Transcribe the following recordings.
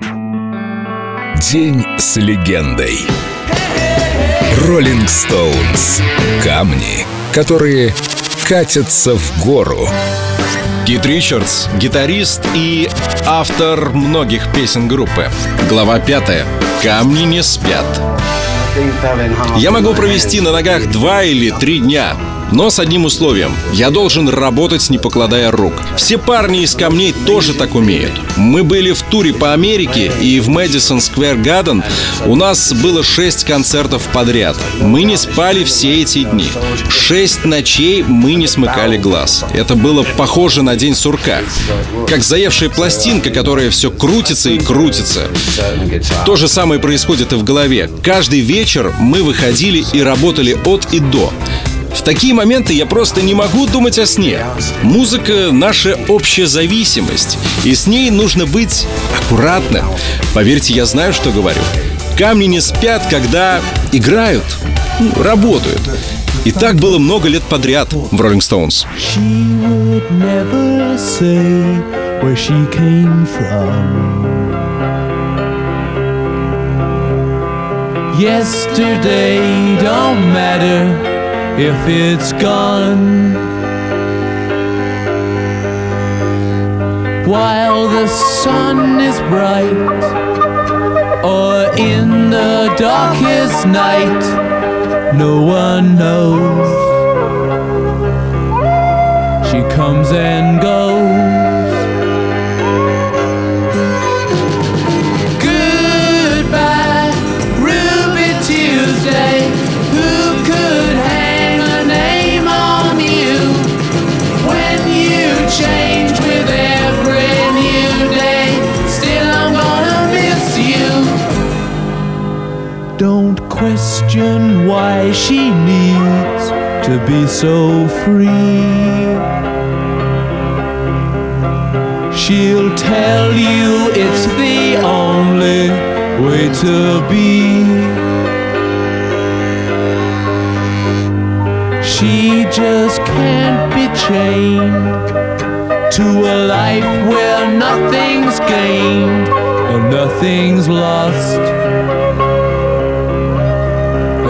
День с легендой. Роллинг Стоунс. Камни, которые катятся в гору. Кит Ричардс – гитарист и автор многих песен группы. Глава пятая. Камни не спят. Я могу провести на ногах два или три дня, но с одним условием. Я должен работать, не покладая рук. Все парни из камней тоже так умеют. Мы были в туре по Америке, и в Мэдисон Сквер Гарден у нас было шесть концертов подряд. Мы не спали все эти дни. Шесть ночей мы не смыкали глаз. Это было похоже на день сурка. Как заевшая пластинка, которая все крутится и крутится. То же самое происходит и в голове. Каждый вечер мы выходили и работали от и до. В такие моменты я просто не могу думать о сне. Музыка — наша общая зависимость, и с ней нужно быть аккуратным. Поверьте, я знаю, что говорю. Камни не спят, когда играют, ну, работают. И так было много лет подряд в Rolling Stones. Yesterday don't matter if it's gone. While the sun is bright, or in the darkest night, no one knows. Question why she needs to be so free. She'll tell you it's the only way to be. She just can't be chained to a life where nothing's gained or nothing's lost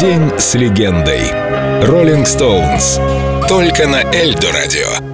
День с легендой. Роллинг Стоунс. Только на Эльдо радио.